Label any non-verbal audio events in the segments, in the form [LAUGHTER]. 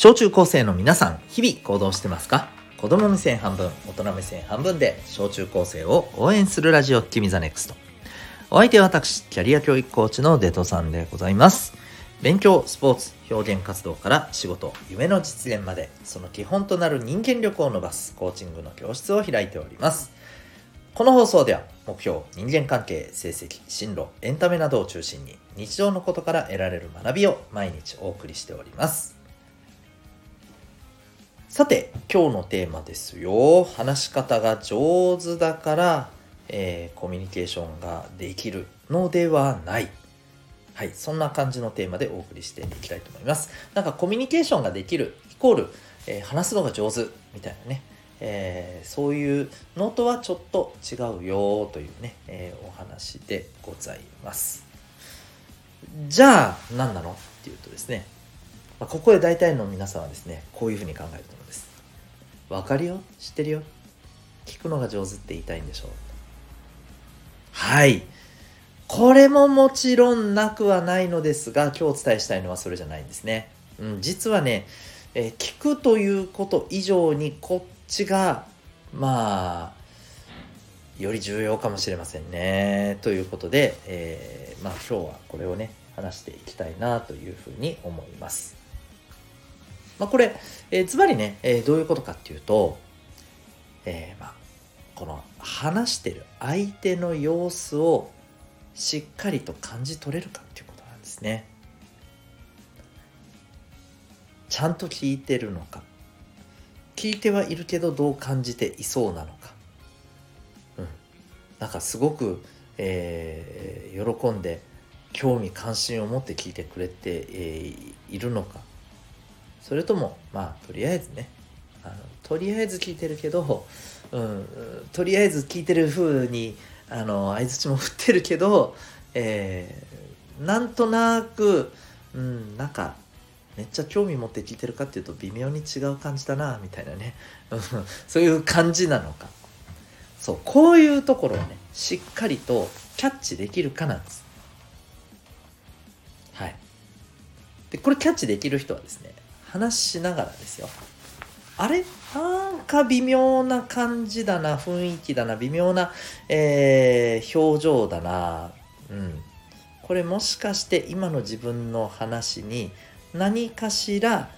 小中高生の皆さん、日々行動してますか？子供目線半分、大人目線半分で小中高生を応援するラジオ、君 the NEXT。お相手は私、キャリア教育コーチのデトさんでございます。勉強、スポーツ、表現活動から仕事、夢の実現まで、その基本となる人間力を伸ばすコーチングの教室を開いております。この放送では、目標、人間関係、成績、進路、エンタメなどを中心に、日常のことから得られる学びを毎日お送りしております。さて、今日のテーマですよ。話し方が上手だから、えー、コミュニケーションができるのではない。はい、そんな感じのテーマでお送りしていきたいと思います。なんかコミュニケーションができるイコール、えー、話すのが上手みたいなね、えー、そういうのとはちょっと違うよというね、えー、お話でございます。じゃあ何なのっていうとですね、まあ、ここで大体の皆さんはですねこういうふうに考えると思うんです。わかるよ？知ってるよ？聞くのが上手って言いたいんでしょうはい。これももちろんなくはないのですが、今日お伝えしたいのはそれじゃないんですね。うん、実はね、えー、聞くということ以上にこっちが、まあ、より重要かもしれませんね。ということで、えー、まあ今日はこれをね、話していきたいなというふうに思います。まあこれ、えー、つまりね、えー、どういうことかっていうと、えー、まあ、この話してる相手の様子をしっかりと感じ取れるかっていうことなんですね。ちゃんと聞いてるのか。聞いてはいるけどどう感じていそうなのか、うん、なんかすごく、えー、喜んで興味関心を持って聞いてくれて、えー、いるのか。それともまあとりあえずね。あのとりあえず聞いてるけど、うん、とりあえず聞いてる風にあの相づちも振ってるけど、えー、なんとなく、うん、なんかめっちゃ興味持って聞いてるかっていうと微妙に違う感じだなみたいなね。[LAUGHS] そういう感じなのか。そうこういうところをねしっかりとキャッチできるかなんです。はい。でこれキャッチできる人はですね話しながらですよあれ？なんか微妙な感じだな、雰囲気だな、微妙な、えー、表情だな。うん。これもしかして今の自分の話に何かしら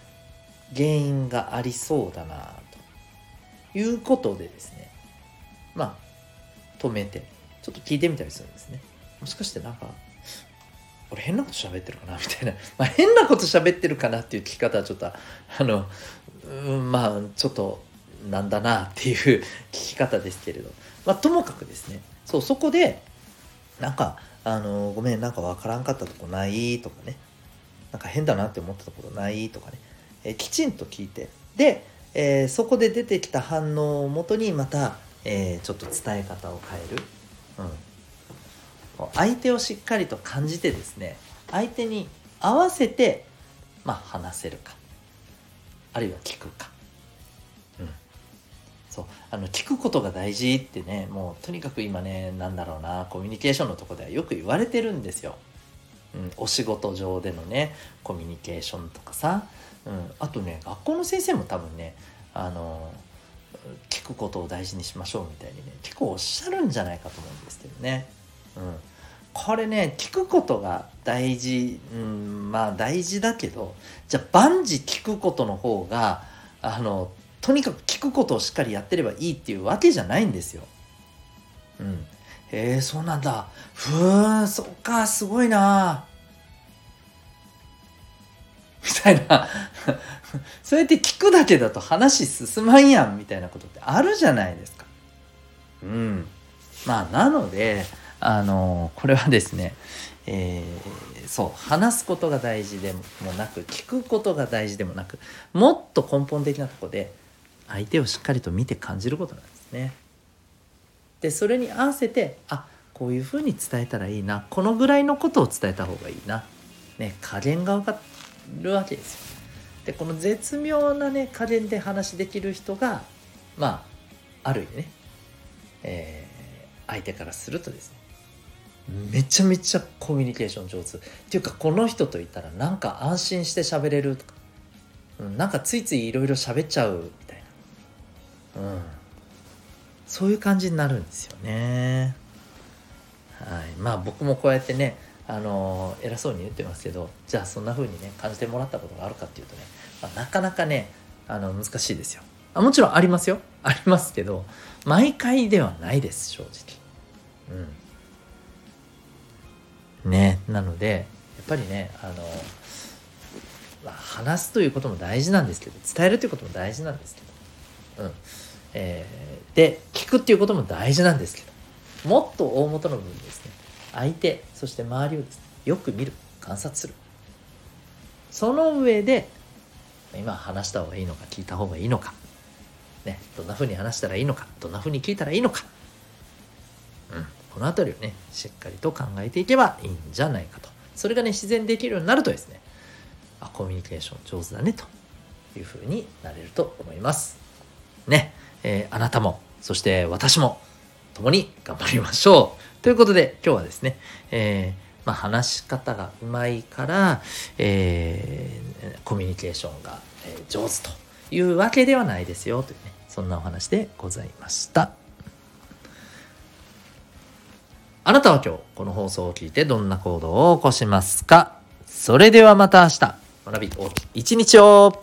原因がありそうだな、ということでですね。まあ、止めて、ちょっと聞いてみたりするんですね。もしかしてなんか、俺変なこと喋ってるかな？[LAUGHS] みたいな、まあ、変なこと喋ってるかなっていう聞き方はちょっとあのうん、まあちょっとなんだなっていう [LAUGHS] 聞き方ですけれど、まあ、ともかくですね。そうそこでなんかあのごめんなんか分からんかったとこないとかね。なんか変だなって思ったところないとかね、え、きちんと聞いて。で、えー、そこで出てきた反応をもとにまた、えー、ちょっと伝え方を変える、うん、相手をしっかりと感じてですね相手に合わせて、まあ、話せるかあるいは聞くか、うん、そう。あの聞くことが大事ってねもうとにかく今ねなんだろうなコミュニケーションのとこではよく言われてるんですよ、うん、お仕事上でのねコミュニケーションとかさ、うん、あとね学校の先生も多分ねあの聞くことを大事にしましょうみたいにね結構おっしゃるんじゃないかと思うんですけどね。うん、これね聞くことが大事、うん、まあ大事だけどじゃあ万事聞くことの方があのとにかく聞くことをしっかりやってればいいっていうわけじゃないんですよ。うん。へえそうなんだ。ふーんそっかすごいな [LAUGHS] みたいな [LAUGHS] そうやって聞くだけだと話進まんやんみたいなことってあるじゃないですか。うん。まあなのであのこれはですね、えー、そう話すことが大事でもなく聞くことが大事でもなくもっと根本的なとこで相手をしっかりと見て感じることなんですね。でそれに合わせてあこういうふうに伝えたらいいなこのぐらいのことを伝えた方がいいな、ね、加減が分かるわけですよ。でこの絶妙なね加減で話できる人がまあある意味ね、えー、相手からするとですねめちゃめちゃコミュニケーション上手。っていうかこの人といたらなんか安心して喋れる。とかうん、なんかついついいろいろ喋っちゃうみたいな、うん、そういう感じになるんですよね。はい、まあ僕もこうやってねあの偉そうに言ってますけどじゃあそんな風にね感じてもらったことがあるかっていうとね、まあ、なかなかねあの難しいですよ。あもちろんありますよ。ありますけど毎回ではないです正直。うん。ねなのでやっぱりねあの、まあ、話すということも大事なんですけど伝えるということも大事なんですけどうん。えー、で聞くっていうことも大事なんですけどもっと大元の部分ですね。相手そして周りを、よく見る観察する。その上で今話した方がいいのか聞いた方がいいのか、ね、どんな風に話したらいいのかどんな風に聞いたらいいのか、うん、この辺りをねしっかりと考えていけばいいんじゃないかと。それがね自然できるようになるとですねあコミュニケーション上手だねという風になれると思います。ね、えー、あなたもそして私も共に頑張りましょう。ということで、今日はですね、えー、まあ、話し方がうまいから、えー、コミュニケーションが、上手というわけではないですよというね、そんなお話でございました。あなたは今日この放送を聞いてどんな行動を起こしますか？それではまた明日、学び大きい一日を。